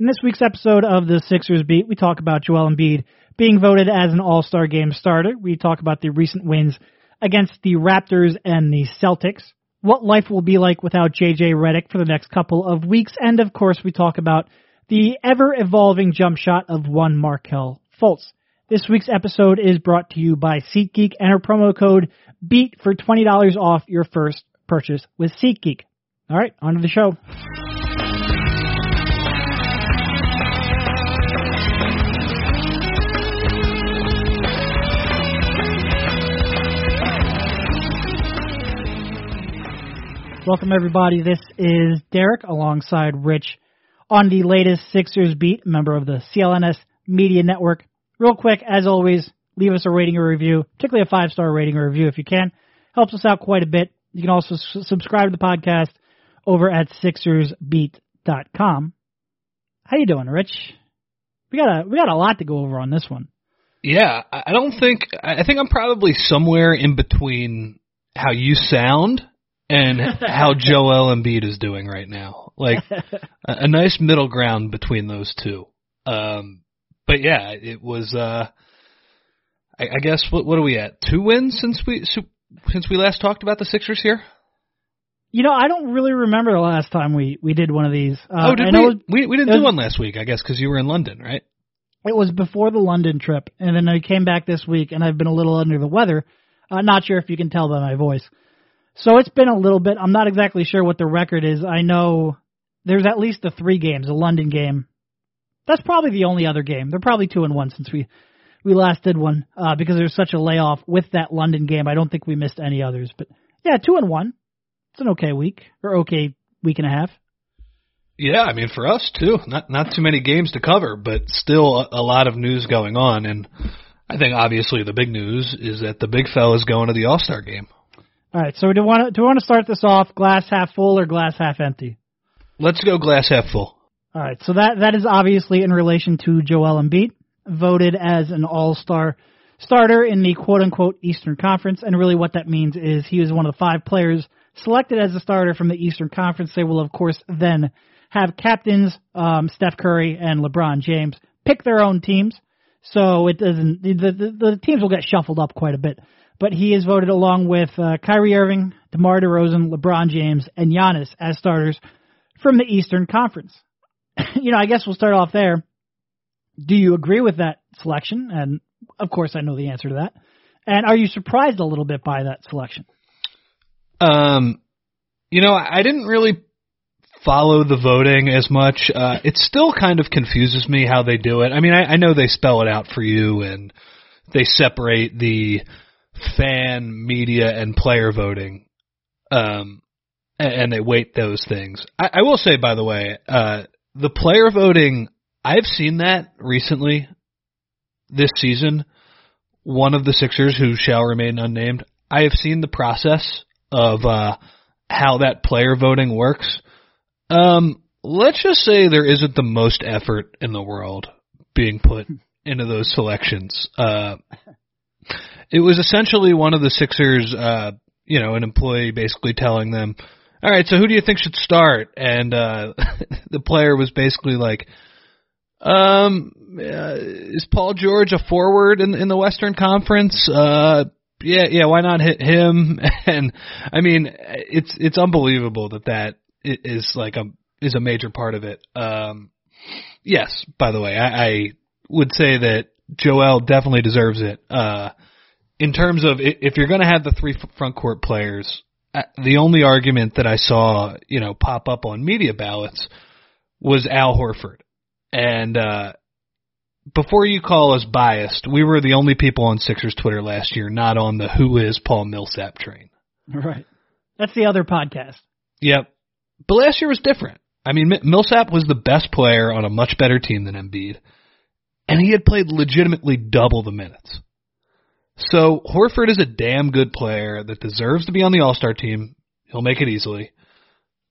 In this week's episode of the Sixers Beat, we talk about Joel Embiid being voted as an All-Star Game starter. We talk about the recent wins against the Raptors and the Celtics, what life will be like without JJ Redick for the next couple of weeks, and of course we talk about the ever-evolving jump shot of one Markelle Fultz. This week's episode is brought to you by SeatGeek. Enter promo code BEAT for $20 off your first purchase with SeatGeek. All right, on to the show. Welcome everybody. This is Derek alongside Rich on the latest Sixers beat, member of the CLNS Media Network. Real quick, as always, leave us a rating or review, particularly a five star rating or review if you can. Helps us out quite a bit. You can also s- subscribe to the podcast over at SixersBeat.com. How you doing, Rich? We got a we got a lot to go over on this one. Yeah, I I don't think I think I'm probably somewhere in between how you sound and how Joel Embiid is doing right now. Like a, a nice middle ground between those two. Um, but yeah, it was. Uh, I, I guess what what are we at? Two wins since we since we last talked about the Sixers here. You know, I don't really remember the last time we we did one of these. Uh, oh, did I know we? We we didn't it do one last week, I guess, because you were in London, right? It was before the London trip, and then I came back this week, and I've been a little under the weather. Uh, not sure if you can tell by my voice. So it's been a little bit. I'm not exactly sure what the record is. I know there's at least the three games. A London game. That's probably the only other game. They're probably two and one since we we last did one uh, because there's such a layoff with that London game. I don't think we missed any others. But yeah, two and one. It's an okay week or okay week and a half. Yeah, I mean for us too. Not not too many games to cover, but still a, a lot of news going on. And I think obviously the big news is that the big fella is going to the All Star game. All right. So do want to do we want to start this off glass half full or glass half empty? Let's go glass half full. All right, so that that is obviously in relation to Joel Embiid, voted as an All-Star starter in the quote-unquote Eastern Conference, and really what that means is he is one of the five players selected as a starter from the Eastern Conference. They will of course then have captains um, Steph Curry and LeBron James pick their own teams, so it doesn't the the, the teams will get shuffled up quite a bit. But he is voted along with uh, Kyrie Irving, DeMar DeRozan, LeBron James, and Giannis as starters from the Eastern Conference you know, I guess we'll start off there. Do you agree with that selection? And of course, I know the answer to that. And are you surprised a little bit by that selection? Um, you know, I didn't really follow the voting as much. Uh, it still kind of confuses me how they do it. I mean, I, I know they spell it out for you and they separate the fan, media, and player voting. Um, and, and they weight those things. I, I will say, by the way, uh, the player voting, I've seen that recently this season. One of the Sixers who shall remain unnamed, I have seen the process of uh, how that player voting works. Um, let's just say there isn't the most effort in the world being put into those selections. Uh, it was essentially one of the Sixers, uh, you know, an employee basically telling them, all right, so who do you think should start? And uh the player was basically like, um, uh, is Paul George a forward in in the Western Conference? Uh, yeah, yeah, why not hit him? And I mean, it's it's unbelievable that that is like a is a major part of it. Um, yes, by the way, I, I would say that Joel definitely deserves it. Uh, in terms of if you're going to have the three front court players, uh, the only argument that I saw, you know, pop up on media ballots was Al Horford. And uh before you call us biased, we were the only people on Sixers Twitter last year not on the who is Paul Millsap train. Right. That's the other podcast. Yep. But last year was different. I mean, Millsap was the best player on a much better team than Embiid, and he had played legitimately double the minutes. So Horford is a damn good player that deserves to be on the All Star team. He'll make it easily.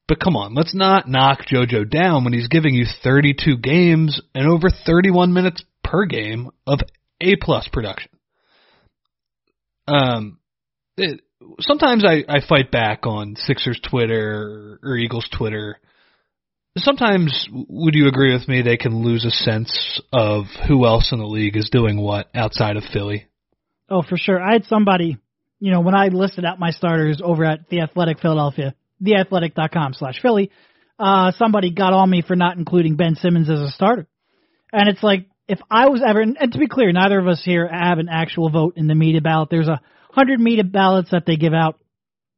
But come on, let's not knock JoJo down when he's giving you 32 games and over 31 minutes per game of A plus production. Um, it, sometimes I, I fight back on Sixers Twitter or Eagles Twitter sometimes would you agree with me they can lose a sense of who else in the league is doing what outside of Philly? Oh, for sure. I had somebody, you know, when I listed out my starters over at the Athletic Philadelphia, theathletic.com slash Philly, uh, somebody got on me for not including Ben Simmons as a starter. And it's like, if I was ever, and to be clear, neither of us here have an actual vote in the media ballot. There's a hundred media ballots that they give out.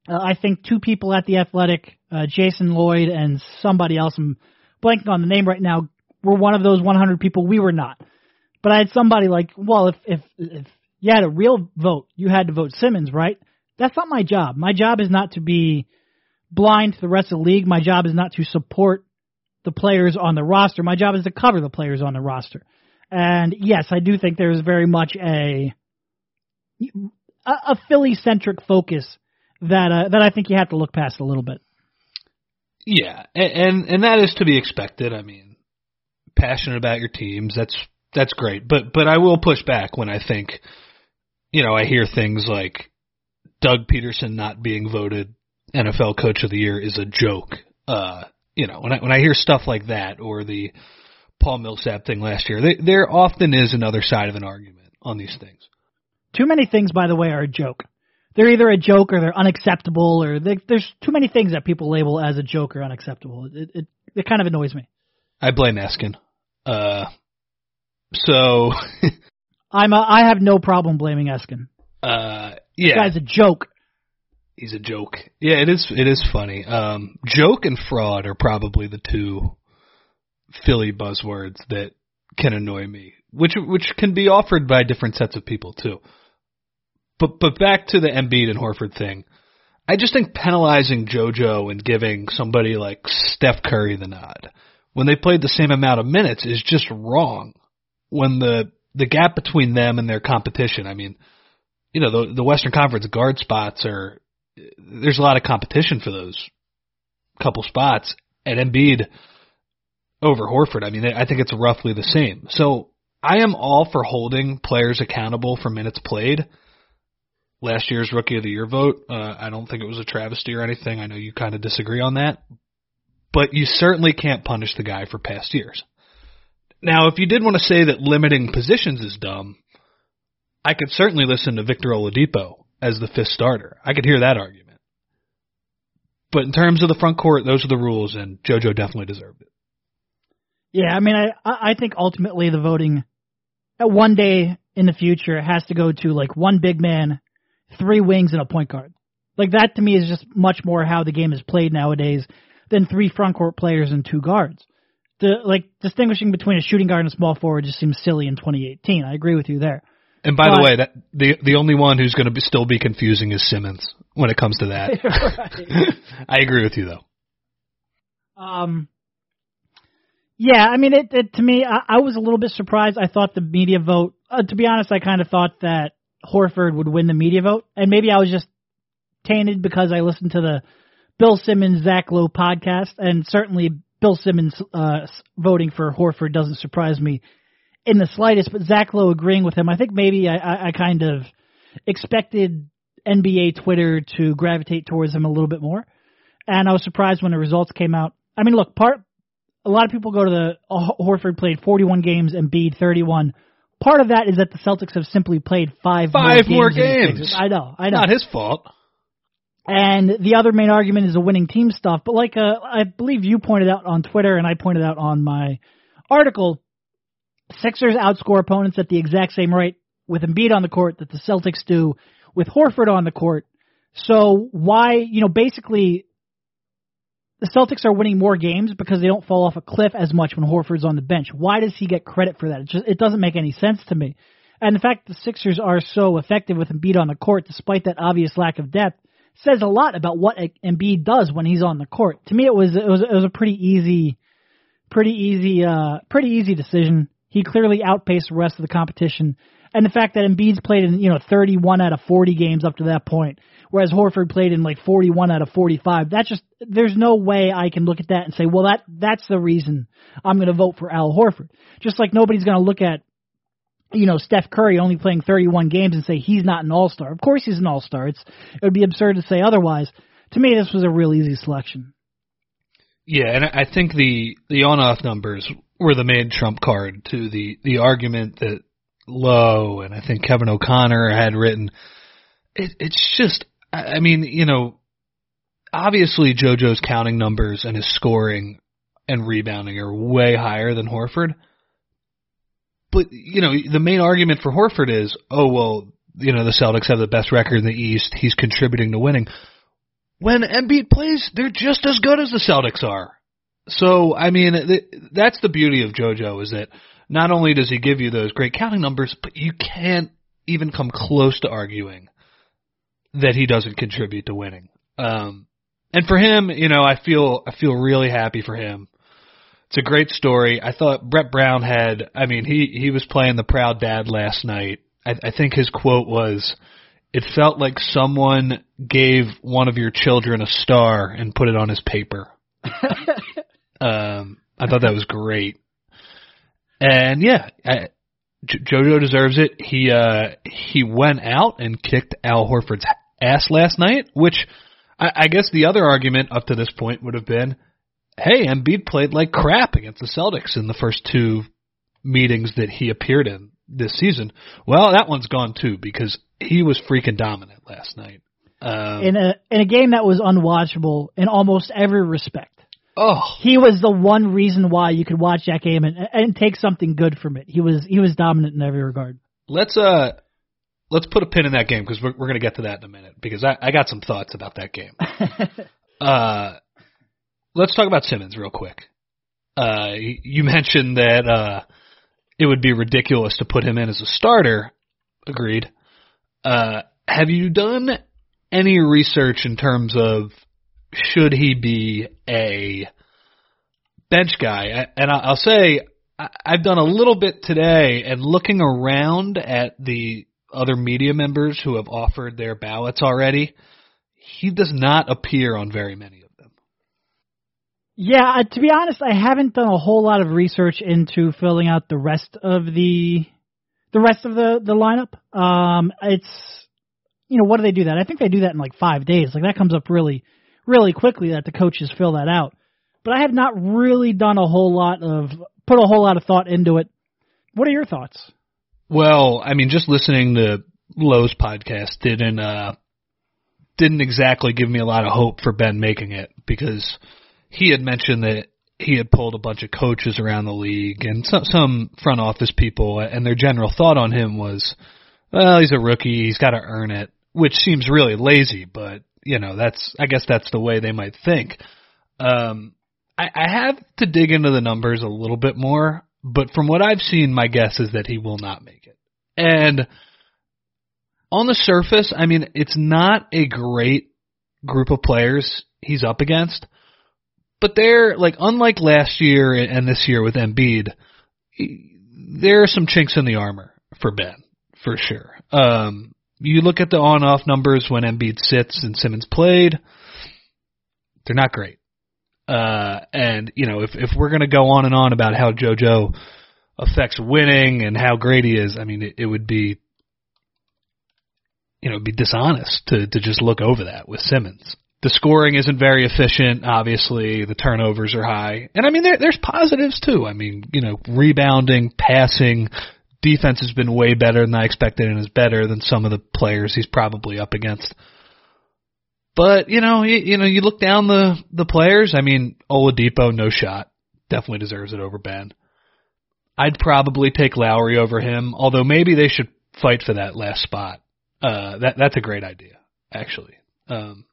Uh, I think two people at the Athletic, uh, Jason Lloyd and somebody else, I'm blanking on the name right now, were one of those 100 people. We were not. But I had somebody like, well, if if if you had a real vote, you had to vote Simmons, right? That's not my job. My job is not to be blind to the rest of the league. My job is not to support the players on the roster. My job is to cover the players on the roster. And yes, I do think there's very much a a, a Philly centric focus that uh, that I think you have to look past a little bit. Yeah, and, and and that is to be expected. I mean, passionate about your teams. That's that's great. But but I will push back when I think, you know, I hear things like Doug Pederson not being voted NFL Coach of the Year is a joke. Uh, you know, when I when I hear stuff like that or the Paul Millsap thing last year, they, there often is another side of an argument on these things. Too many things, by the way, are a joke. They're either a joke or they're unacceptable, or they, there's too many things that people label as a joke or unacceptable. It it, it kind of annoys me. I blame Eskin. Uh, so I'm a, I have no problem blaming Eskin. Uh, yeah, this guy's a joke. He's a joke. Yeah, it is. It is funny. Um, joke and fraud are probably the two Philly buzzwords that can annoy me, which which can be offered by different sets of people too. But but back to the Embiid and Horford thing. I just think penalizing JoJo and giving somebody like Steph Curry the nod when they played the same amount of minutes is just wrong. When the the gap between them and their competition, I mean, you know, the the Western Conference guard spots are there's a lot of competition for those couple spots, and Embiid over Horford. I mean, I think it's roughly the same. So I am all for holding players accountable for minutes played. Last year's Rookie of the Year vote, uh, I don't think it was a travesty or anything. I know you kind of disagree on that, but you certainly can't punish the guy for past years. Now, if you did want to say that limiting positions is dumb, I could certainly listen to Victor Oladipo as the fifth starter. I could hear that argument. But in terms of the front court, those are the rules, and JoJo definitely deserved it. Yeah, I mean, I I think ultimately the voting at one day in the future has to go to like one big man, three wings, and a point guard. Like that to me is just much more how the game is played nowadays than three front court players and two guards. The like distinguishing between a shooting guard and a small forward just seems silly in 2018. I agree with you there. And by but, the way, that the the only one who's going to be, still be confusing is Simmons when it comes to that. I agree with you though. Um. Yeah, I mean, it, it to me, I, I was a little bit surprised. I thought the media vote. Uh, to be honest, I kind of thought that Horford would win the media vote, and maybe I was just tainted because I listened to the Bill Simmons Zach Lowe podcast, and certainly Bill Simmons uh, voting for Horford doesn't surprise me in the slightest, but Zach Lowe agreeing with him, I think maybe I, I, kind of expected NBA Twitter to gravitate towards him a little bit more, and I was surprised when the results came out. I mean, look, part a lot of people go to the uh, Horford played 41 games and Embiid 31. Part of that is that the Celtics have simply played five five more games. More games. I know, I know. Not his fault. And the other main argument is the winning team stuff. But like uh, I believe you pointed out on Twitter, and I pointed out on my article, Sixers outscore opponents at the exact same rate with Embiid on the court that the Celtics do with Horford on the court. So why, you know, basically the Celtics are winning more games because they don't fall off a cliff as much when Horford's on the bench. Why does he get credit for that? It just it doesn't make any sense to me. And the fact the Sixers are so effective with Embiid on the court, despite that obvious lack of depth, says a lot about what Embiid does when he's on the court. To me, it was it was it was a pretty easy, pretty easy, uh, pretty easy decision. He clearly outpaced the rest of the competition. And the fact that Embiid's played in, you know, 31 out of 40 games up to that point, whereas Horford played in like 41 out of 45, that's just, there's no way I can look at that and say, well, that, that's the reason I'm going to vote for Al Horford. Just like nobody's going to look at, you know, Steph Curry only playing 31 games and say he's not an all-star. Of course he's an all-star. It's, it would be absurd to say otherwise. To me, this was a real easy selection. Yeah, and I think the the on off numbers were the main trump card to the the argument that Lowe and I think Kevin O'Connor had written. It, it's just, I mean, you know, obviously JoJo's counting numbers and his scoring and rebounding are way higher than Horford. But you know, the main argument for Horford is, oh well, you know, the Celtics have the best record in the East. He's contributing to winning. When Embiid plays, they're just as good as the Celtics are. So, I mean, that's the beauty of JoJo is that not only does he give you those great counting numbers, but you can't even come close to arguing that he doesn't contribute to winning. Um, and for him, you know, I feel I feel really happy for him. It's a great story. I thought Brett Brown had. I mean, he he was playing the proud dad last night. I, I think his quote was, "It felt like someone gave one of your children a star and put it on his paper." um, I thought that was great. And yeah, I, JoJo deserves it. He uh he went out and kicked Al Horford's ass last night, which I, I guess the other argument up to this point would have been hey, Embiid played like crap against the Celtics in the first two meetings that he appeared in this season. Well, that one's gone too because he was freaking dominant last night. Um, in a in a game that was unwatchable in almost every respect. Oh, he was the one reason why you could watch that game and, and take something good from it. He was he was dominant in every regard. Let's uh let's put a pin in that game because we're we're gonna get to that in a minute because I I got some thoughts about that game. uh let's talk about Simmons real quick. Uh, you mentioned that uh, it would be ridiculous to put him in as a starter. Agreed. Uh, have you done any research in terms of should he be a bench guy? And I'll say I've done a little bit today and looking around at the other media members who have offered their ballots already. He does not appear on very many of them. yeah, to be honest, I haven't done a whole lot of research into filling out the rest of the the rest of the the lineup. Um, it's you know, what do they do that? I think they do that in like five days. Like that comes up really, really quickly that the coaches fill that out. But I have not really done a whole lot of put a whole lot of thought into it. What are your thoughts? Well, I mean, just listening to Lowe's podcast didn't uh didn't exactly give me a lot of hope for Ben making it because he had mentioned that he had pulled a bunch of coaches around the league and some, some front office people, and their general thought on him was, well, he's a rookie, he's got to earn it, which seems really lazy, but you know, that's I guess that's the way they might think. Um, I, I have to dig into the numbers a little bit more, but from what I've seen, my guess is that he will not make it. And on the surface, I mean, it's not a great group of players he's up against. But they're like unlike last year and this year with Embiid, there are some chinks in the armor for Ben for sure. Um, you look at the on-off numbers when Embiid sits and Simmons played, they're not great. Uh, and you know, if if we're gonna go on and on about how JoJo affects winning and how great he is, I mean, it, it would be, you know, be dishonest to to just look over that with Simmons the scoring isn't very efficient. Obviously, the turnovers are high, and I mean there, there's positives too. I mean, you know, rebounding, passing, defense has been way better than I expected, and is better than some of the players he's probably up against. But you know, you, you know, you look down the the players. I mean, Oladipo, no shot, definitely deserves it over Ben. I'd probably take Lowry over him, although maybe they should fight for that last spot. Uh, that that's a great idea, actually. Um,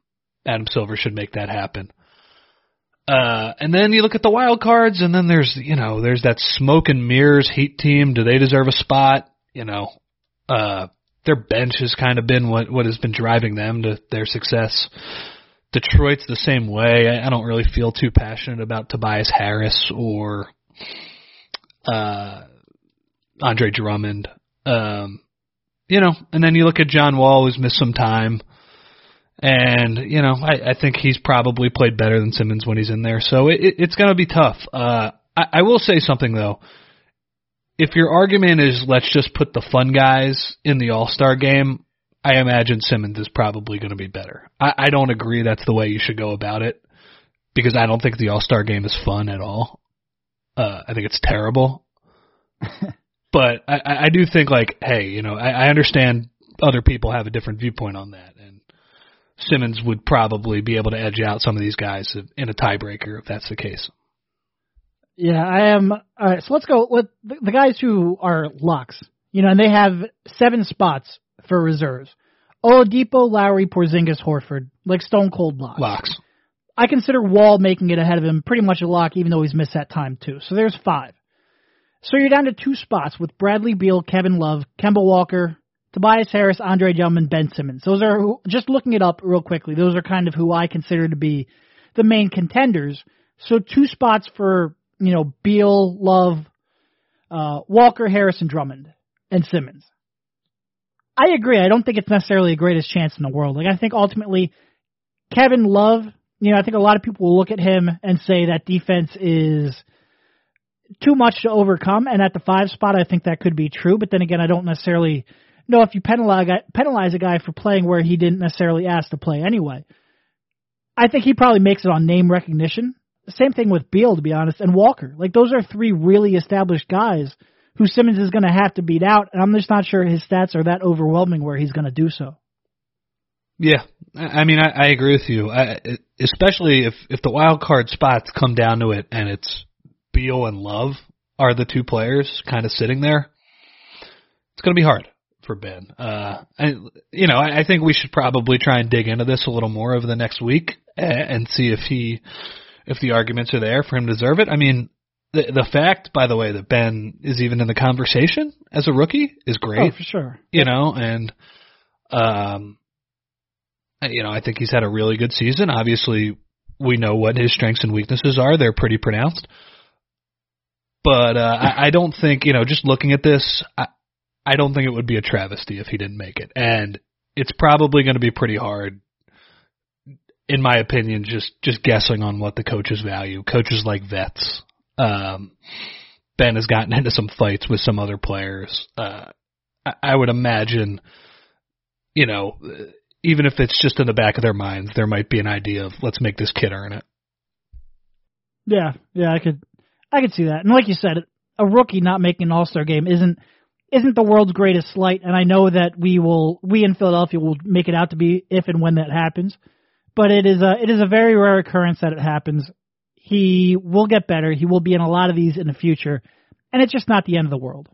Adam Silver should make that happen. Uh, and then you look at the wild cards, and then there's you know there's that smoke and mirrors Heat team. Do they deserve a spot? You know, uh, their bench has kind of been what what has been driving them to their success. Detroit's the same way. I, I don't really feel too passionate about Tobias Harris or uh, Andre Drummond. Um, you know, and then you look at John Wall, who's missed some time. And you know, I, I think he's probably played better than Simmons when he's in there. So it, it, it's going to be tough. Uh, I, I will say something though. If your argument is let's just put the fun guys in the All Star game, I imagine Simmons is probably going to be better. I, I don't agree that's the way you should go about it. because I don't think the All Star game is fun at all. Uh, I think it's terrible. but I, I do think like, hey, you know, I, I understand other people have a different viewpoint on that, Simmons would probably be able to edge out some of these guys in a tiebreaker if that's the case. Yeah, I am. All right, so let's go with the, the guys who are locks. You know, and they have seven spots for reserves. Oladipo, Lowry, Porzingis, Horford, like stone cold locks. Locks. I consider Wall making it ahead of him pretty much a lock, even though he's missed that time too. So there's five. So you're down to two spots with Bradley Beal, Kevin Love, Kemba Walker, Tobias Harris, Andre Drummond, Ben Simmons. Those are just looking it up real quickly. Those are kind of who I consider to be the main contenders. So two spots for you know Beal, Love, uh, Walker, Harris, and Drummond, and Simmons. I agree. I don't think it's necessarily the greatest chance in the world. Like I think ultimately, Kevin Love. You know, I think a lot of people will look at him and say that defense is too much to overcome. And at the five spot, I think that could be true. But then again, I don't necessarily know if you penalize penalize a guy for playing where he didn't necessarily ask to play anyway. I think he probably makes it on name recognition. Same thing with Beal, to be honest, and Walker. Like those are three really established guys who Simmons is going to have to beat out, and I'm just not sure his stats are that overwhelming where he's going to do so. Yeah, I mean, I, I agree with you, I, especially if if the wild card spots come down to it, and it's Beal and Love are the two players kind of sitting there. It's going to be hard for Ben. Uh, and you know, I, I think we should probably try and dig into this a little more over the next week and, and see if he, if the arguments are there for him to deserve it. I mean, the the fact, by the way, that Ben is even in the conversation as a rookie is great. Oh, for sure. You know, and um, you know, I think he's had a really good season. Obviously, we know what his strengths and weaknesses are; they're pretty pronounced. But uh, I, I don't think you know. Just looking at this, I, I don't think it would be a travesty if he didn't make it, and it's probably going to be pretty hard in my opinion, just just guessing on what the coaches value. Coaches like vets, um, ben has gotten into some fights with some other players. Uh, I, I would imagine, you know, even if it's just in the back of their minds, there might be an idea of let's make this kid earn it. Yeah, yeah, I could, I could see that. And like you said, a rookie not making an All Star game isn't isn't the world's greatest slight. And I know that we will, we in Philadelphia will make it out to be if and when that happens. But it is a it is a very rare occurrence that it happens. He will get better. He will be in a lot of these in the future, and it's just not the end of the world.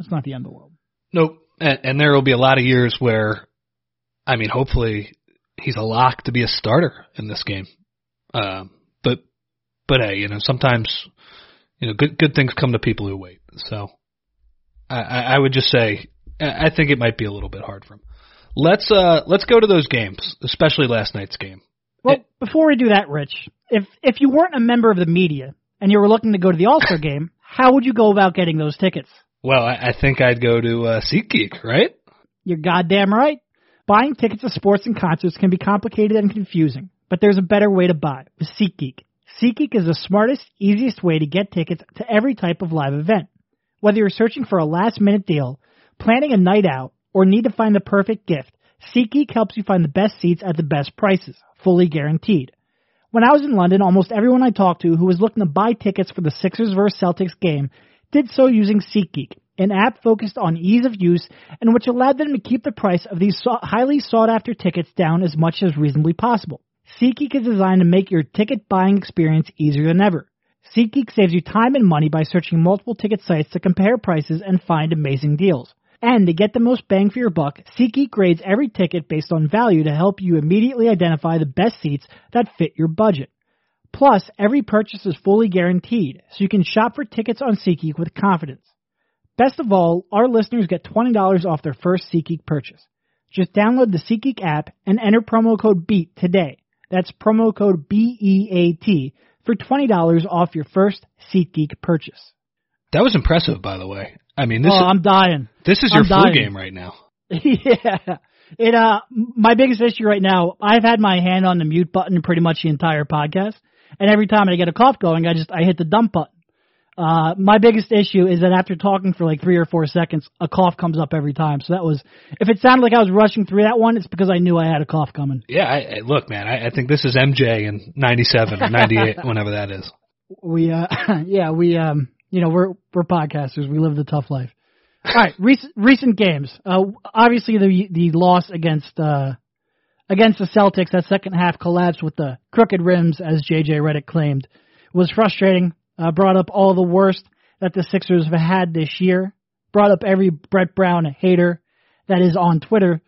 It's not the end of the world. Nope. And, and there will be a lot of years where, I mean, hopefully he's a lock to be a starter in this game. Um, but but hey, you know, sometimes you know good good things come to people who wait. So I, I would just say I think it might be a little bit hard for him. Let's uh let's go to those games, especially last night's game. Well, it, before we do that, Rich, if if you weren't a member of the media and you were looking to go to the All Star game, how would you go about getting those tickets? Well, I, I think I'd go to uh, SeatGeek, right? You're goddamn right. Buying tickets to sports and concerts can be complicated and confusing, but there's a better way to buy with SeatGeek. SeatGeek is the smartest, easiest way to get tickets to every type of live event. Whether you're searching for a last minute deal, planning a night out, or need to find the perfect gift, SeatGeek helps you find the best seats at the best prices, fully guaranteed. When I was in London, almost everyone I talked to who was looking to buy tickets for the Sixers vs Celtics game did so using SeatGeek, an app focused on ease of use and which allowed them to keep the price of these highly sought after tickets down as much as reasonably possible. SeatGeek is designed to make your ticket buying experience easier than ever. SeatGeek saves you time and money by searching multiple ticket sites to compare prices and find amazing deals. And to get the most bang for your buck, SeatGeek grades every ticket based on value to help you immediately identify the best seats that fit your budget. Plus, every purchase is fully guaranteed, so you can shop for tickets on SeatGeek with confidence. Best of all, our listeners get $20 off their first SeatGeek purchase. Just download the SeatGeek app and enter promo code BEAT today. That's promo code B-E-A-T for $20 off your first SeatGeek purchase. That was impressive, by the way. I mean, this oh, is, I'm dying. This is I'm your flu dying. game right now. yeah. It uh my biggest issue right now, I've had my hand on the mute button pretty much the entire podcast. And every time I get a cough going, I just I hit the dump button. Uh, my biggest issue is that after talking for like three or four seconds, a cough comes up every time. So that was, if it sounded like I was rushing through that one, it's because I knew I had a cough coming. Yeah, I, I, look, man, I, I think this is MJ in '97 or '98, whenever that is. We, uh, yeah, we, um, you know, we're we're podcasters. We live the tough life. All right, recent recent games. Uh, obviously the the loss against uh against the Celtics, that second half collapse with the crooked rims, as JJ Redick claimed, was frustrating. Uh, brought up all the worst that the Sixers have had this year. Brought up every Brett Brown hater that is on Twitter.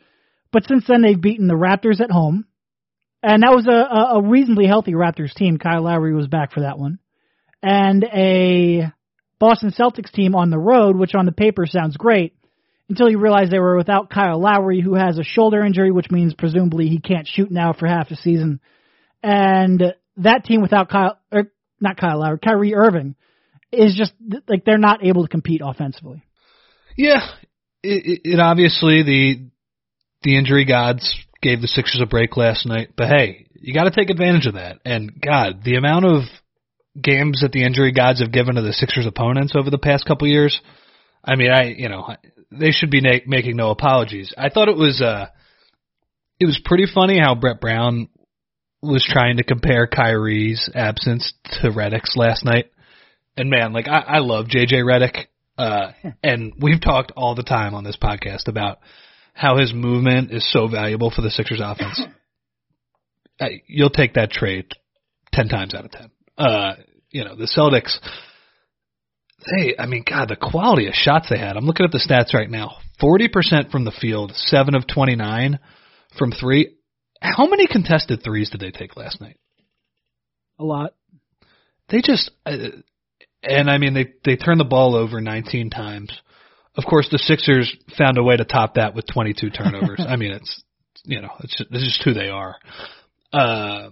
But since then, they've beaten the Raptors at home. And that was a, a reasonably healthy Raptors team. Kyle Lowry was back for that one. And a Boston Celtics team on the road, which on the paper sounds great, until you realize they were without Kyle Lowry, who has a shoulder injury, which means presumably he can't shoot now for half a season. And that team without Kyle, or not Kyle Lowry, Kyrie Irving, is just like they're not able to compete offensively. Yeah, it, it obviously the the injury gods gave the Sixers a break last night, but hey, you got to take advantage of that. And God, the amount of games that the injury gods have given to the Sixers opponents over the past couple years, I mean, I you know they should be na- making no apologies. I thought it was uh it was pretty funny how Brett Brown was trying to compare Kyrie's absence to Redick's last night. And man, like I, I love JJ Redick, uh, and we've talked all the time on this podcast about how his movement is so valuable for the Sixers offense. I, you'll take that trade ten times out of ten. Uh, you know the Celtics. They, I mean, God, the quality of shots they had. I'm looking at the stats right now. Forty percent from the field, seven of twenty-nine from three. How many contested threes did they take last night? A lot. They just, uh, and I mean, they they turned the ball over 19 times. Of course, the Sixers found a way to top that with 22 turnovers. I mean, it's you know, it's just, it's just who they are. Uh,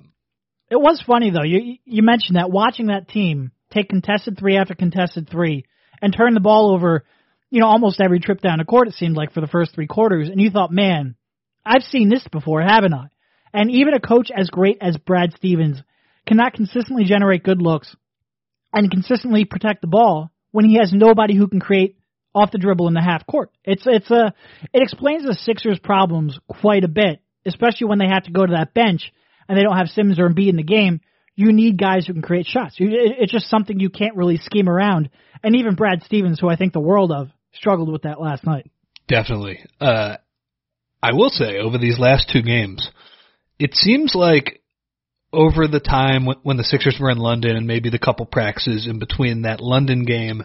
it was funny though. You you mentioned that watching that team take contested three after contested three and turn the ball over, you know, almost every trip down the court. It seemed like for the first three quarters, and you thought, man, I've seen this before, haven't I? And even a coach as great as Brad Stevens cannot consistently generate good looks and consistently protect the ball when he has nobody who can create off the dribble in the half court. It's it's a it explains the Sixers' problems quite a bit, especially when they have to go to that bench and they don't have Simmons or Embiid in the game. You need guys who can create shots. It's just something you can't really scheme around. And even Brad Stevens, who I think the world of, struggled with that last night. Definitely. Uh, I will say over these last two games, it seems like over the time when the Sixers were in London and maybe the couple practices in between that London game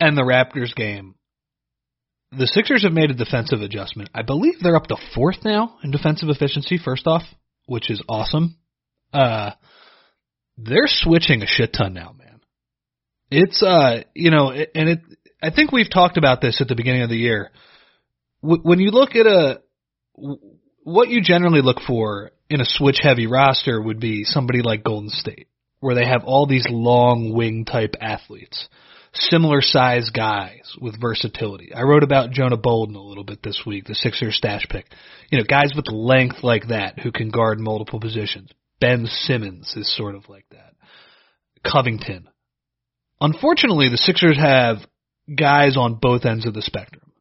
and the Raptors game, the Sixers have made a defensive adjustment. I believe they're up to fourth now in defensive efficiency, first off, which is awesome. Uh, they're switching a shit ton now, man. It's, uh, you know, and it, I think we've talked about this at the beginning of the year. When you look at a, what you generally look for in a switch heavy roster would be somebody like Golden State, where they have all these long wing type athletes, similar size guys with versatility. I wrote about Jonah Bolden a little bit this week, the Sixers stash pick. You know, guys with length like that who can guard multiple positions. Ben Simmons is sort of like that. Covington. Unfortunately, the Sixers have guys on both ends of the spectrum.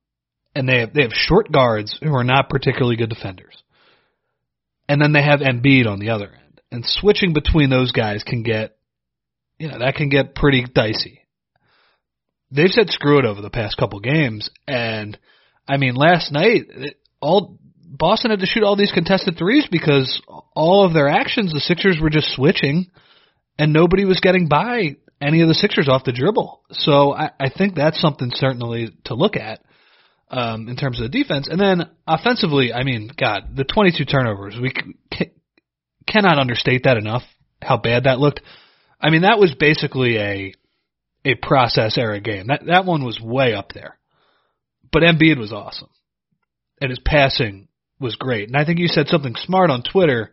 And they have, they have short guards who are not particularly good defenders and then they have Embiid on the other end. And switching between those guys can get, you know, that can get pretty dicey. They've said screw it over the past couple games, and I mean, last night, all Boston had to shoot all these contested threes because all of their actions, the Sixers were just switching, and nobody was getting by any of the Sixers off the dribble. So I, I think that's something certainly to look at um, in terms of the defense. And then offensively, I mean, God, the 22 turnovers, we c- cannot understate that enough, how bad that looked. I mean, that was basically a a process era game. That that one was way up there. But Embiid was awesome. And his passing was great. And I think you said something smart on Twitter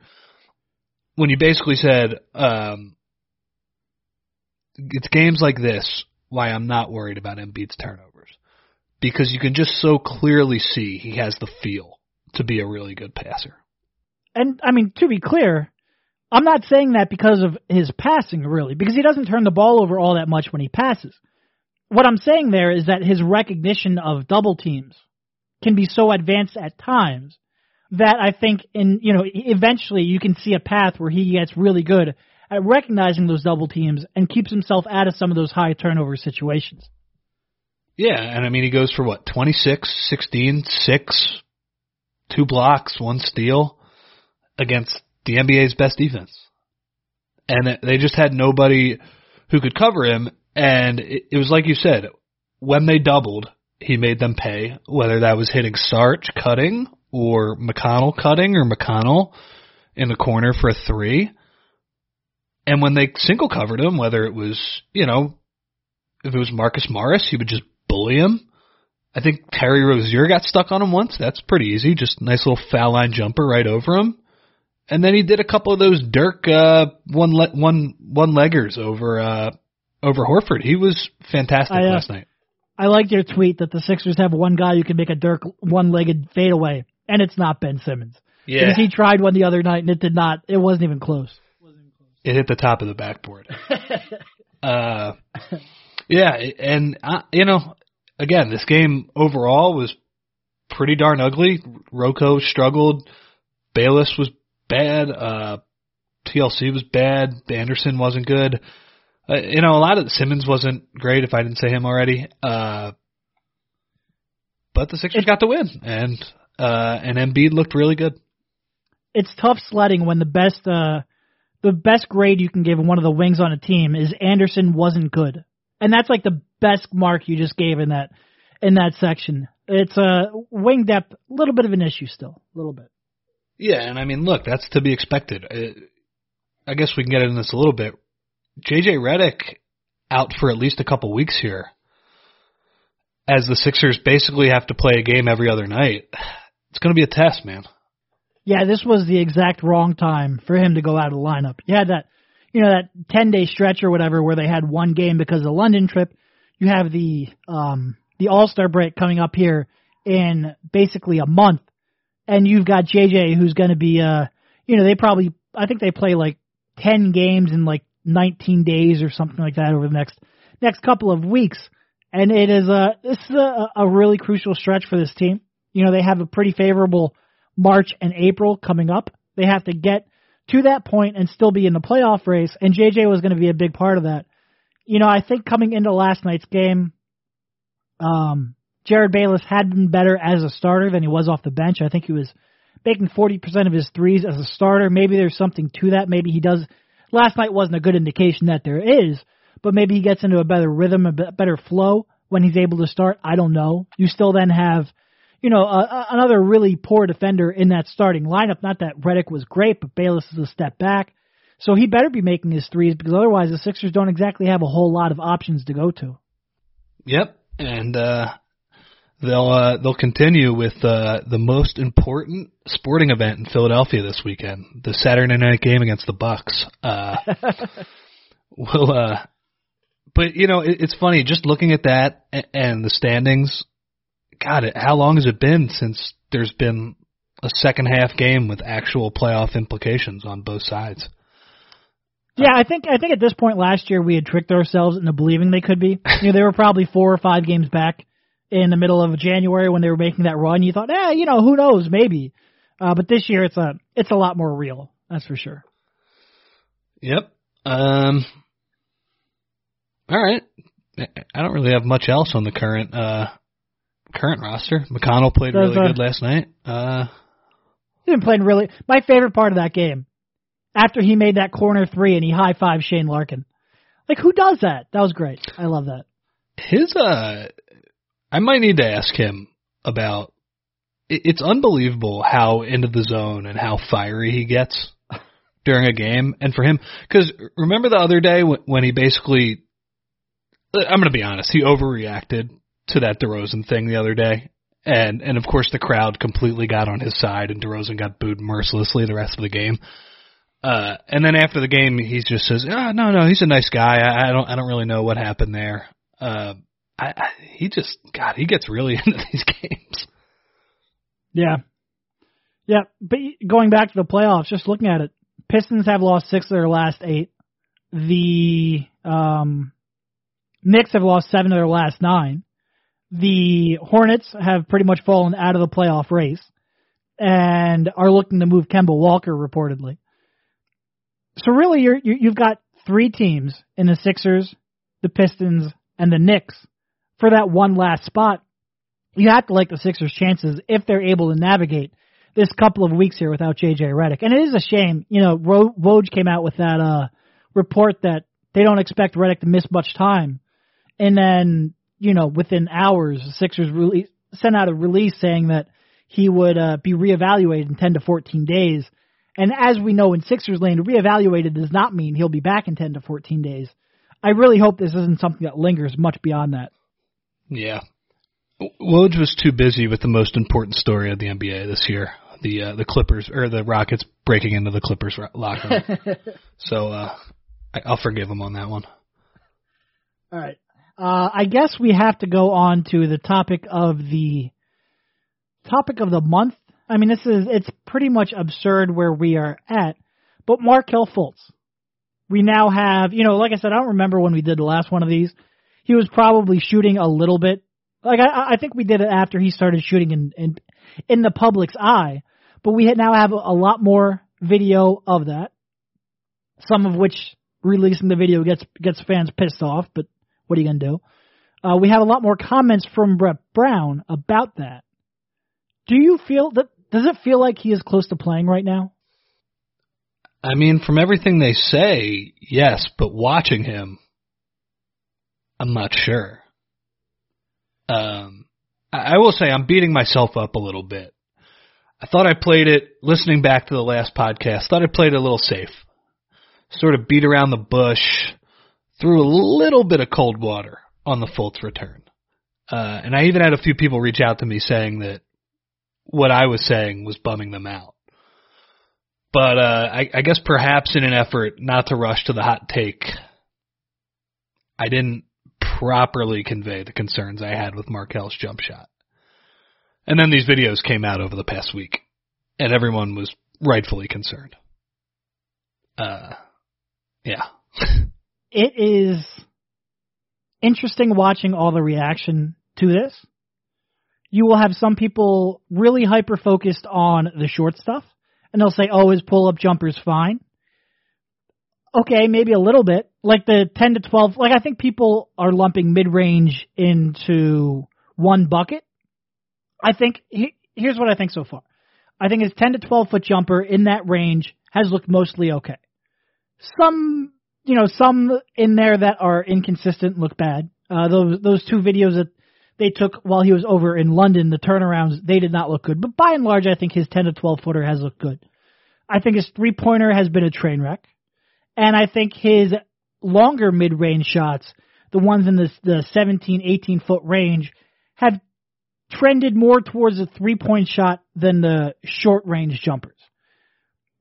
when you basically said, um, it's games like this why I'm not worried about Embiid's turnovers because you can just so clearly see he has the feel to be a really good passer. And I mean, to be clear, I'm not saying that because of his passing, really, because he doesn't turn the ball over all that much when he passes. what I'm saying there is that his recognition of double teams can be so advanced at times that I think in you know eventually you can see a path where he gets really good at recognizing those double teams and keeps himself out of some of those high turnover situations. Yeah, and I mean he goes for what 26, 16, 6, two blocks, one steal against the NBA's best defense. And they just had nobody who could cover him and it, it was like you said, when they doubled, he made them pay, whether that was hitting Sarge cutting or McConnell cutting or McConnell in the corner for a three. And when they single covered him, whether it was, you know, if it was Marcus Morris, he would just bully him. I think Terry Rozier got stuck on him once. That's pretty easy. Just nice little foul line jumper right over him. And then he did a couple of those Dirk uh, one le- one one leggers over uh, over Horford. He was fantastic I, uh, last night. I liked your tweet that the Sixers have one guy who can make a Dirk one-legged fadeaway, and it's not Ben Simmons. Yeah, because he tried one the other night and it did not. It wasn't even close. It hit the top of the backboard. uh, yeah, and uh, you know, again, this game overall was pretty darn ugly. Rocco struggled. Bayless was bad. Uh, TLC was bad. Anderson wasn't good. Uh, you know, a lot of Simmons wasn't great. If I didn't say him already, uh, but the Sixers got the win, and uh, and Embiid looked really good. It's tough sledding when the best uh, the best grade you can give one of the wings on a team is Anderson wasn't good, and that's like the best mark you just gave in that in that section. It's a uh, wing depth, a little bit of an issue still, a little bit. Yeah, and I mean, look, that's to be expected. Uh, I guess we can get into this a little bit. JJ Redick out for at least a couple weeks here, as the Sixers basically have to play a game every other night. It's going to be a test, man. Yeah, this was the exact wrong time for him to go out of the lineup. You had that, you know, that ten day stretch or whatever where they had one game because of the London trip. You have the um the All Star break coming up here in basically a month, and you've got JJ who's going to be, uh, you know, they probably I think they play like ten games in like 19 days or something like that over the next next couple of weeks. And it is a this is a, a really crucial stretch for this team. You know, they have a pretty favorable March and April coming up. They have to get to that point and still be in the playoff race, and JJ was going to be a big part of that. You know, I think coming into last night's game, um, Jerryd Bayless had been better as a starter than he was off the bench. I think he was making 40% of his threes as a starter. Maybe there's something to that. Maybe he does last night wasn't a good indication that there is, but maybe he gets into a better rhythm, a better flow when he's able to start. I don't know. You still then have, you know, a, a, another really poor defender in that starting lineup. Not that Redick was great, but Bayless is a step back. So he better be making his threes because otherwise the Sixers don't exactly have a whole lot of options to go to. Yep, and uh, they'll uh, they'll continue with uh, the most important sporting event in Philadelphia this weekend, the Saturday night game against the Bucks. Uh, we'll, uh, but you know, it, it's funny just looking at that and, and the standings. God, how long has it been since there's been a second half game with actual playoff implications on both sides? Yeah, I think I think at this point last year we had tricked ourselves into believing they could be. You know, they were probably four or five games back in the middle of January when they were making that run. You thought, eh, you know, who knows, maybe. Uh, but this year it's a it's a lot more real. That's for sure. Yep. Um. All right. I don't really have much else on the current uh current roster. McConnell played Does, really uh, good last night. Uh. He been playing really. My favorite part of that game, after he made that corner three and he high five Shane Larkin. Like who does that? That was great. I love that. His uh I might need to ask him about. It's unbelievable how into the zone and how fiery he gets during a game, and for him, because remember the other day when he basically, I'm going to be honest, he overreacted to that DeRozan thing the other day, and and of course the crowd completely got on his side, and DeRozan got booed mercilessly the rest of the game. Uh, and then after the game, he just says, "Ah, oh, no, no, he's a nice guy. I, I don't, I don't really know what happened there." Uh, I, I he just God, he gets really into these games. Yeah, yeah. But going back to the playoffs, just looking at it, Pistons have lost six of their last eight. The um, Knicks have lost seven of their last nine. The Hornets have pretty much fallen out of the playoff race and are looking to move Kemba Walker reportedly. So really, you're, you've got three teams in the Sixers, the Pistons, and the Knicks for that one last spot. You have to like the Sixers' chances if they're able to navigate this couple of weeks here without JJ Redick. And it is a shame, you know, Woj came out with that uh report that they don't expect Redick to miss much time. And then, you know, within hours, the Sixers release, sent out a release saying that he would uh, be reevaluated in 10 to 14 days. And as we know in Sixers land, reevaluated does not mean he'll be back in 10 to 14 days. I really hope this isn't something that lingers much beyond that. Yeah. Woj was too busy with the most important story of the NBA this year the uh, the Clippers or the Rockets breaking into the Clippers locker room. so uh, I, I'll forgive him on that one. All right. Uh, I guess we have to go on to the topic of the topic of the month. I mean, this is it's pretty much absurd where we are at, but Markelle Fultz. We now have, you know, like I said, I don't remember when we did the last one of these. He was probably shooting a little bit. Like I, I think we did it after he started shooting in in, in the public's eye, but we now have a lot more video of that. Some of which releasing the video gets gets fans pissed off, but what are you gonna do? Uh, we have a lot more comments from Brett Brown about that. Do you feel that? Does it feel like he is close to playing right now? I mean, from everything they say, yes, but watching him, I'm not sure. Um, I will say I'm beating myself up a little bit. I thought I played it, listening back to the last podcast, thought I played it a little safe. Sort of beat around the bush, threw a little bit of cold water on the Fultz return. Uh, and I even had a few people reach out to me saying that what I was saying was bumming them out. But uh, I, I guess perhaps in an effort not to rush to the hot take, I didn't properly convey the concerns I had with Markelle's jump shot. And then these videos came out over the past week, and everyone was rightfully concerned. Uh, yeah. it is interesting watching all the reaction to this. You will have some people really hyper focused on the short stuff, and they'll say, "Oh, his pull up jumper's fine." Okay, maybe a little bit, like the ten to twelve. Like I think people are lumping mid range into one bucket, I think he, here's what I think so far. I think his 10 to 12 foot jumper in that range has looked mostly okay. Some, you know, some in there that are inconsistent look bad. Uh, those those two videos that they took while he was over in London, the turnarounds, they did not look good. But by and large, I think his 10 to 12 footer has looked good. I think his three pointer has been a train wreck, and I think his longer mid range shots, the ones in the the 17, 18 foot range, have trended more towards a three point shot than the short range jumpers.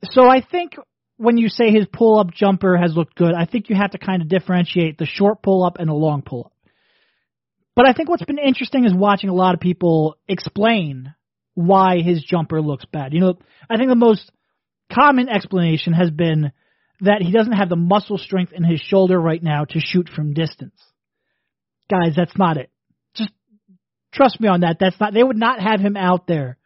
So I think when you say his pull up jumper has looked good, I think you have to kind of differentiate the short pull up and the long pull up. But I think what's been interesting is watching a lot of people explain why his jumper looks bad. You know, I think the most common explanation has been that he doesn't have the muscle strength in his shoulder right now to shoot from distance. Guys, that's not it. Just trust me on that. That's not. They would not have him out there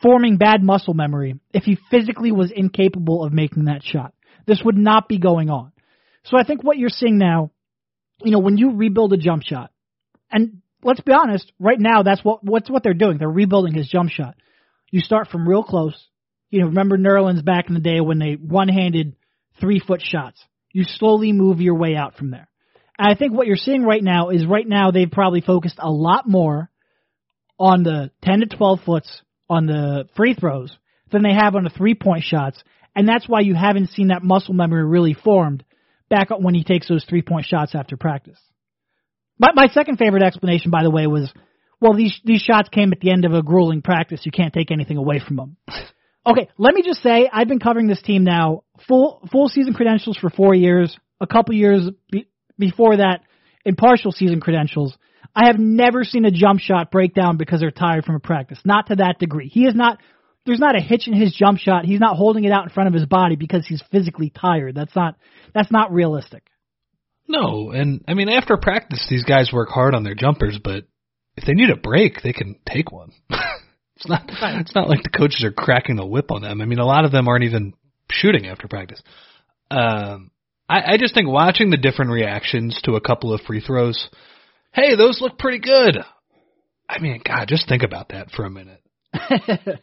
forming bad muscle memory if he physically was incapable of making that shot. This would not be going on. So I think what you're seeing now, you know, when you rebuild a jump shot, and let's be honest, right now that's what what's what they're doing. They're rebuilding his jump shot. You start from real close. You know, remember Nerlens back in the day when they one-handed three-foot shots. You slowly move your way out from there. And I think what you're seeing right now is right now they've probably focused a lot more on the 10 to 12 foots on the free throws than they have on the three point shots. And that's why you haven't seen that muscle memory really formed back when he takes those three point shots after practice. My, my second favorite explanation, by the way, was well, these these shots came at the end of a grueling practice. You can't take anything away from them. Okay, let me just say I've been covering this team now full full season credentials for four years. A couple years be, before that in partial season credentials. I have never seen a jump shot break down because they're tired from a practice. Not to that degree. He is not. There's not a hitch in his jump shot. He's not holding it out in front of his body because he's physically tired. That's not. That's not realistic. No, and I mean after practice, these guys work hard on their jumpers, but if they need a break, they can take one. it's not. It's not like the coaches are cracking the whip on them. I mean, a lot of them aren't even shooting after practice. Um, I, I just think watching the different reactions to a couple of free throws. Hey, those look pretty good. I mean, God, just think about that for a minute.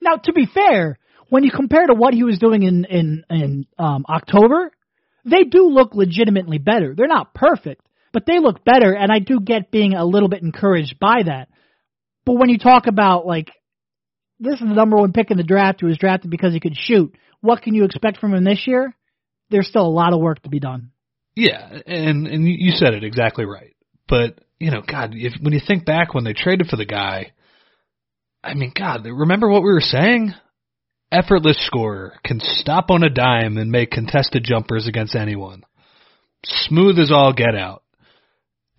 now, to be fair, when you compare to what he was doing in in in um, October, they do look legitimately better. They're not perfect, but they look better, and I do get being a little bit encouraged by that. But when you talk about like this is the number one pick in the draft who was drafted because he could shoot, what can you expect from him this year? There's still a lot of work to be done. Yeah, and and you said it exactly right. But you know, God, if when you think back when they traded for the guy, I mean, God, remember what we were saying? Effortless scorer, can stop on a dime and make contested jumpers against anyone. Smooth as all get out.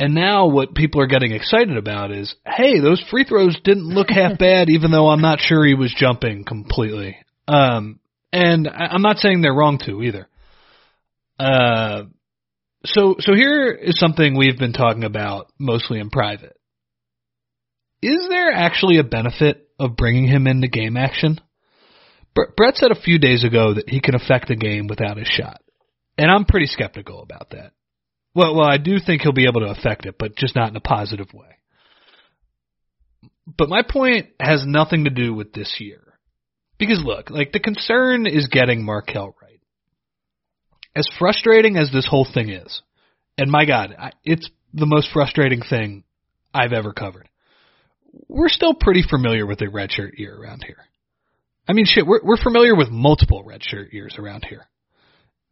And now what people are getting excited about is, hey, those free throws didn't look half bad, even though I'm not sure he was jumping completely. Um, and I'm not saying they're wrong to either. Uh, so so here is something we've been talking about mostly in private. Is there actually a benefit of bringing him into game action? Brett said a few days ago that he can affect the game without his shot, and I'm pretty skeptical about that. Well, well, I do think he'll be able to affect it, but just not in a positive way. But my point has nothing to do with this year. Because look, like the concern is getting Markelle right. As frustrating as this whole thing is, and my God, it's the most frustrating thing I've ever covered. We're still pretty familiar with a redshirt year around here. I mean, shit, we're, we're familiar with multiple redshirt years around here.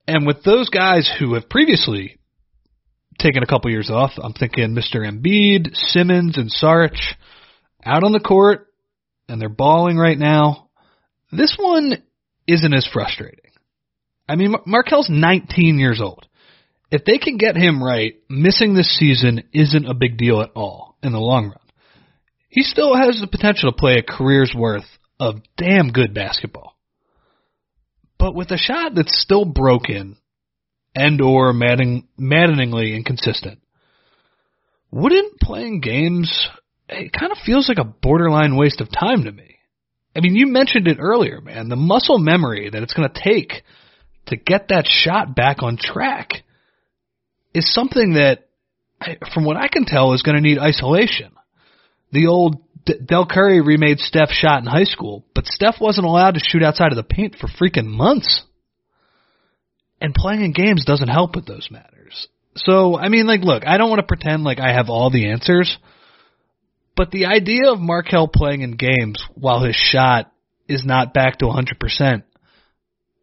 And with those guys who have previously taken a couple years off. I'm thinking Mr. Embiid, Simmons, and Saric out on the court, and they're balling right now. This one isn't as frustrating. I mean, Markelle's 19 years old. If they can get him right, missing this season isn't a big deal at all in the long run. He still has the potential to play a career's worth of damn good basketball. But with a shot that's still broken and or maddening, maddeningly inconsistent. Wouldn't playing games, it kind of feels like a borderline waste of time to me. I mean, you mentioned it earlier, man, the muscle memory that it's going to take to get that shot back on track is something that, from what I can tell, is going to need isolation. The old D- Del Curry remade Steph's shot in high school, but Steph wasn't allowed to shoot outside of the paint for freaking months. And playing in games doesn't help with those matters. So, I mean, like, look, I don't want to pretend like I have all the answers, but the idea of Markelle playing in games while his shot is not back to 100%,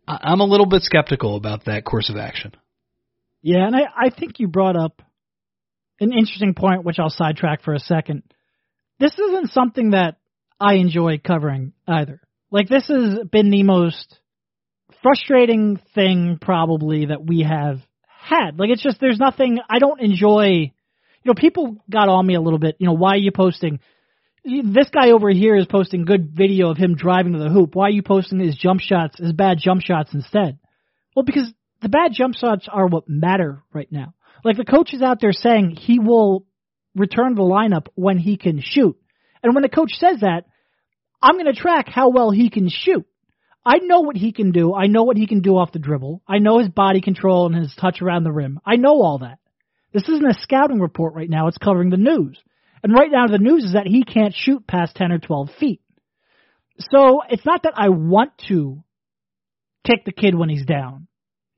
I'm a little bit skeptical about that course of action. Yeah, and I, I think you brought up an interesting point, which I'll sidetrack for a second. This isn't something that I enjoy covering either. Like, this has been the most frustrating thing probably that we have had. Like it's just there's nothing I don't enjoy. You know, people got on me a little bit. You know, why are you posting? This guy over here is posting good video of him driving to the hoop. Why are you posting his jump shots, his bad jump shots instead? Well, because the bad jump shots are what matter right now. Like the coach is out there saying he will return to the lineup when he can shoot. And when the coach says that, I'm going to track how well he can shoot. I know what he can do. I know what he can do off the dribble. I know his body control and his touch around the rim. I know all that. This isn't a scouting report right now. It's covering the news. And right now the news is that he can't shoot past 10 or 12 feet. So it's not that I want to kick the kid when he's down.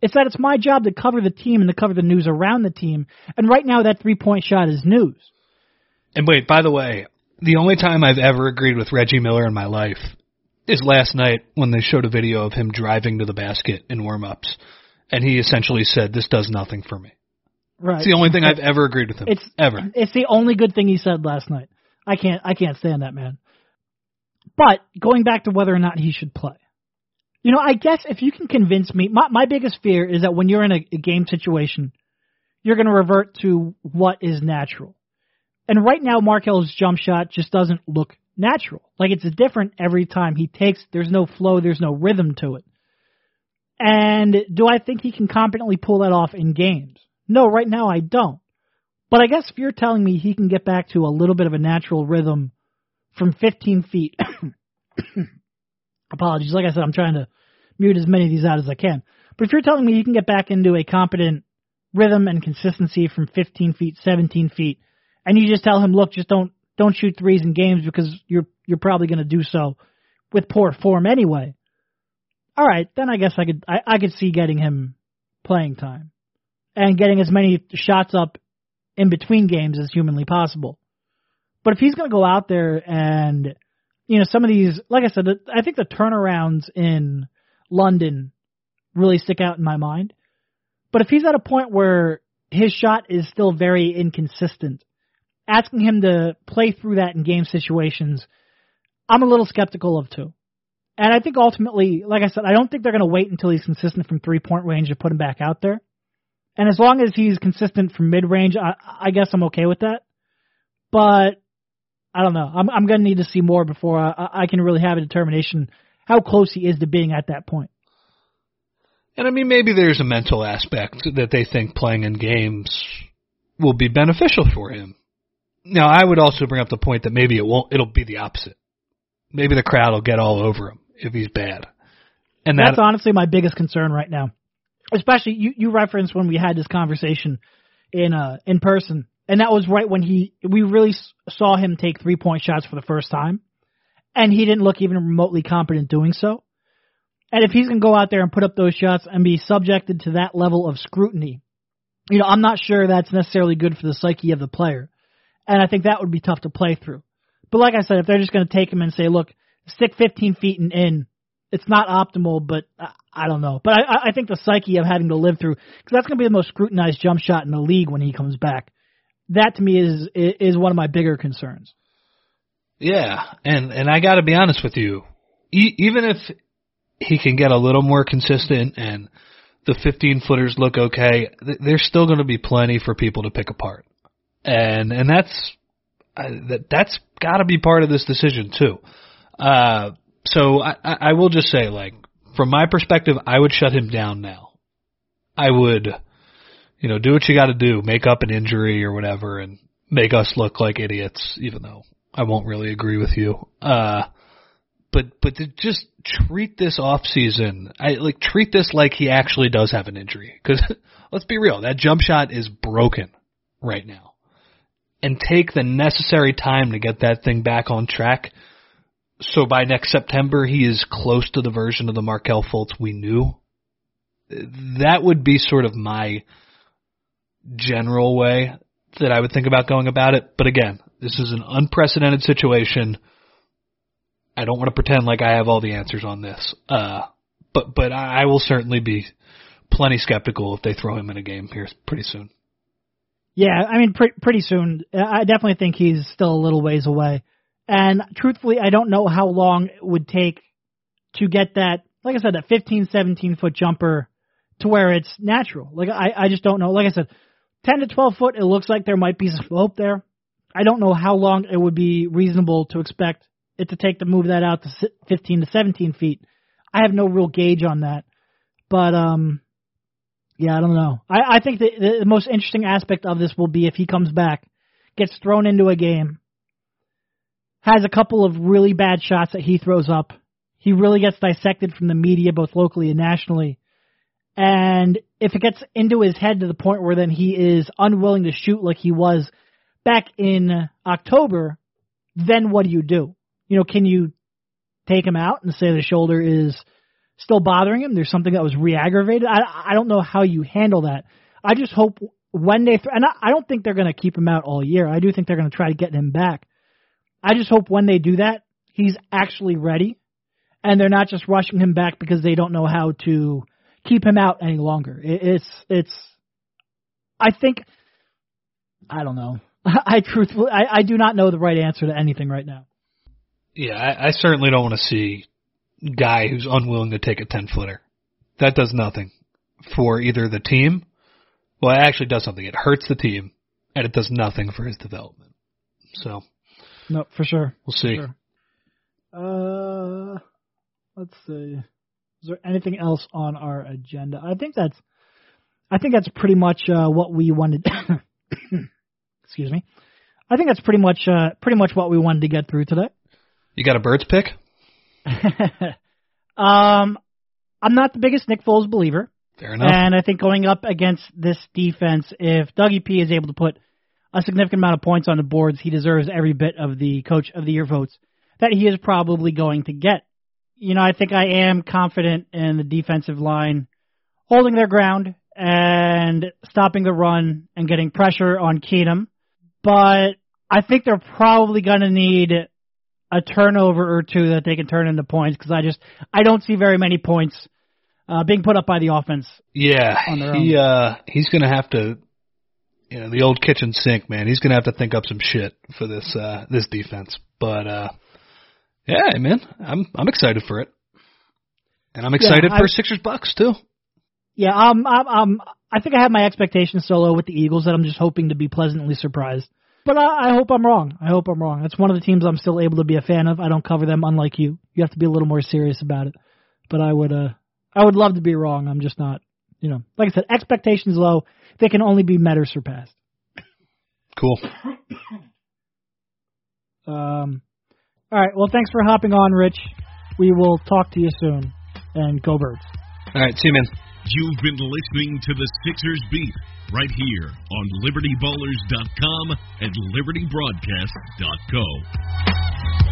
It's that it's my job to cover the team and to cover the news around the team. And right now that three point shot is news. And wait, by the way, the only time I've ever agreed with Reggie Miller in my life is last night when they showed a video of him driving to the basket in warm-ups, and he essentially said, "This does nothing for me." Right. It's the only thing I've ever agreed with him. It's ever. It's the only good thing he said last night. I can't. I can't stand that man. But going back to whether or not he should play, you know, I guess if you can convince me, my my biggest fear is that when you're in a, a game situation, you're going to revert to what is natural. And right now, Markelle's jump shot just doesn't look natural. Like it's different every time he takes. There's no flow. There's no rhythm to it. And do I think he can competently pull that off in games? No, right now I don't. But I guess if you're telling me he can get back to a little bit of a natural rhythm from 15 feet, apologies, like I said, I'm trying to mute as many of these out as I can. But if you're telling me you can get back into a competent rhythm and consistency from 15 feet, 17 feet, and you just tell him, look, just don't don't shoot threes in games because you're you're probably going to do so with poor form anyway. All right, then I guess I could I, I could see getting him playing time and getting as many shots up in between games as humanly possible. But if he's going to go out there and you know some of these, like I said, I think the turnarounds in London really stick out in my mind. But if he's at a point where his shot is still very inconsistent, asking him to play through that in game situations, I'm a little skeptical of too. And I think ultimately, like I said, I don't think they're going to wait until he's consistent from three point range to put him back out there. And as long as he's consistent from mid range, I, I guess I'm okay with that. But I don't know. I'm, I'm going to need to see more before I, I can really have a determination how close he is to being at that point. And I mean, maybe there's a mental aspect that they think playing in games will be beneficial for him. Now, I would also bring up the point that maybe it won't. It'll be the opposite. Maybe the crowd will get all over him if he's bad. And that's that, honestly my biggest concern right now. Especially you, you referenced when we had this conversation in uh in person, and that was right when he we really saw him take three point shots for the first time, and he didn't look even remotely competent doing so. And if he's going to go out there and put up those shots and be subjected to that level of scrutiny, you know, I'm not sure that's necessarily good for the psyche of the player. And I think that would be tough to play through. But like I said, if they're just going to take him and say, look, stick 15 feet and in, it's not optimal, but I, don't know. But I, I think the psyche of having to live through, because that's going to be the most scrutinized jump shot in the league when he comes back. That to me is is one of my bigger concerns. Yeah, and and I got to be honest with you, e- even if he can get a little more consistent and the 15 footers look okay, there's still going to be plenty for people to pick apart, and and that's that that's got to be part of this decision too. Uh, so I, I will just say, like from my perspective, I would shut him down now. I would, you know, do what you got to do, make up an injury or whatever, and make us look like idiots, even though I won't really agree with you. Uh, but but to just treat this off season, I like treat this like he actually does have an injury. Because let's be real, that jump shot is broken right now, and take the necessary time to get that thing back on track. So by next September, he is close to the version of the Markelle Fultz we knew. That would be sort of my general way that I would think about going about it. But again, this is an unprecedented situation I don't want to pretend like I have all the answers on this. Uh, but but I will certainly be plenty skeptical if they throw him in a game here pretty soon. Yeah, I mean, pre- pretty soon. I definitely think he's still a little ways away. And truthfully, I don't know how long it would take to get that, like I said, that 15, 17 foot jumper to where it's natural. Like I, I just don't know. Like I said, 10 to 12 foot, it looks like there might be some hope there. I don't know how long it would be reasonable to expect it to take to move that out to 15 to 17 feet. I have no real gauge on that, but um, yeah, I don't know. I, I think the, the most interesting aspect of this will be if he comes back, gets thrown into a game, has a couple of really bad shots that he throws up. He really gets dissected from the media, both locally and nationally. And if it gets into his head to the point where then he is unwilling to shoot like he was back in October, then what do you do? you know, can you take him out and say the shoulder is still bothering him? There's something that was re-aggravated. I I don't know how you handle that. I just hope when they th- and I, I don't think they're going to keep him out all year. I do think they're going to try to get him back. I just hope when they do that, he's actually ready, and they're not just rushing him back because they don't know how to keep him out any longer. It, it's it's. I think. I don't know. I truthfully, I, I do not know the right answer to anything right now. Yeah, I, I certainly don't want to see guy who's unwilling to take a ten footer. That does nothing for either the team. Well, it actually does something. It hurts the team, and it does nothing for his development. So, no, for sure. We'll see. Sure. Uh, let's see. Is there anything else on our agenda? I think that's. I think that's pretty much uh, what we wanted. Excuse me. I think that's pretty much uh, pretty much what we wanted to get through today. You got a Birds pick? um, I'm not the biggest Nick Foles believer. Fair enough. And I think going up against this defense, if Dougie P is able to put a significant amount of points on the boards, he deserves every bit of the Coach of the Year votes that he is probably going to get. You know, I think I am confident in the defensive line holding their ground and stopping the run and getting pressure on Keenum. But I think they're probably going to need a turnover or two that they can turn into points because I just I don't see very many points uh, being put up by the offense. Yeah, he uh, he's going to have to, you know, the old kitchen sink, man. He's going to have to think up some shit for this uh, this defense. But uh, yeah, man, I'm I'm excited for it, and I'm excited Yeah, for I- Sixers Bucks too. Yeah, um, I'm I'm. I think I have my expectations so low with the Eagles that I'm just hoping to be pleasantly surprised. But I, I hope I'm wrong. I hope I'm wrong. That's one of the teams I'm still able to be a fan of. I don't cover them, unlike you. You have to be a little more serious about it. But I would, uh, I would love to be wrong. I'm just not. You know, like I said, expectations low. They can only be met or surpassed. Cool. Um, all right. Well, thanks for hopping on, Rich. We will talk to you soon. And go birds. All right, see you, man. You've been listening to the Sixers Beat right here on LibertyBallers.com and LibertyBroadcast.co.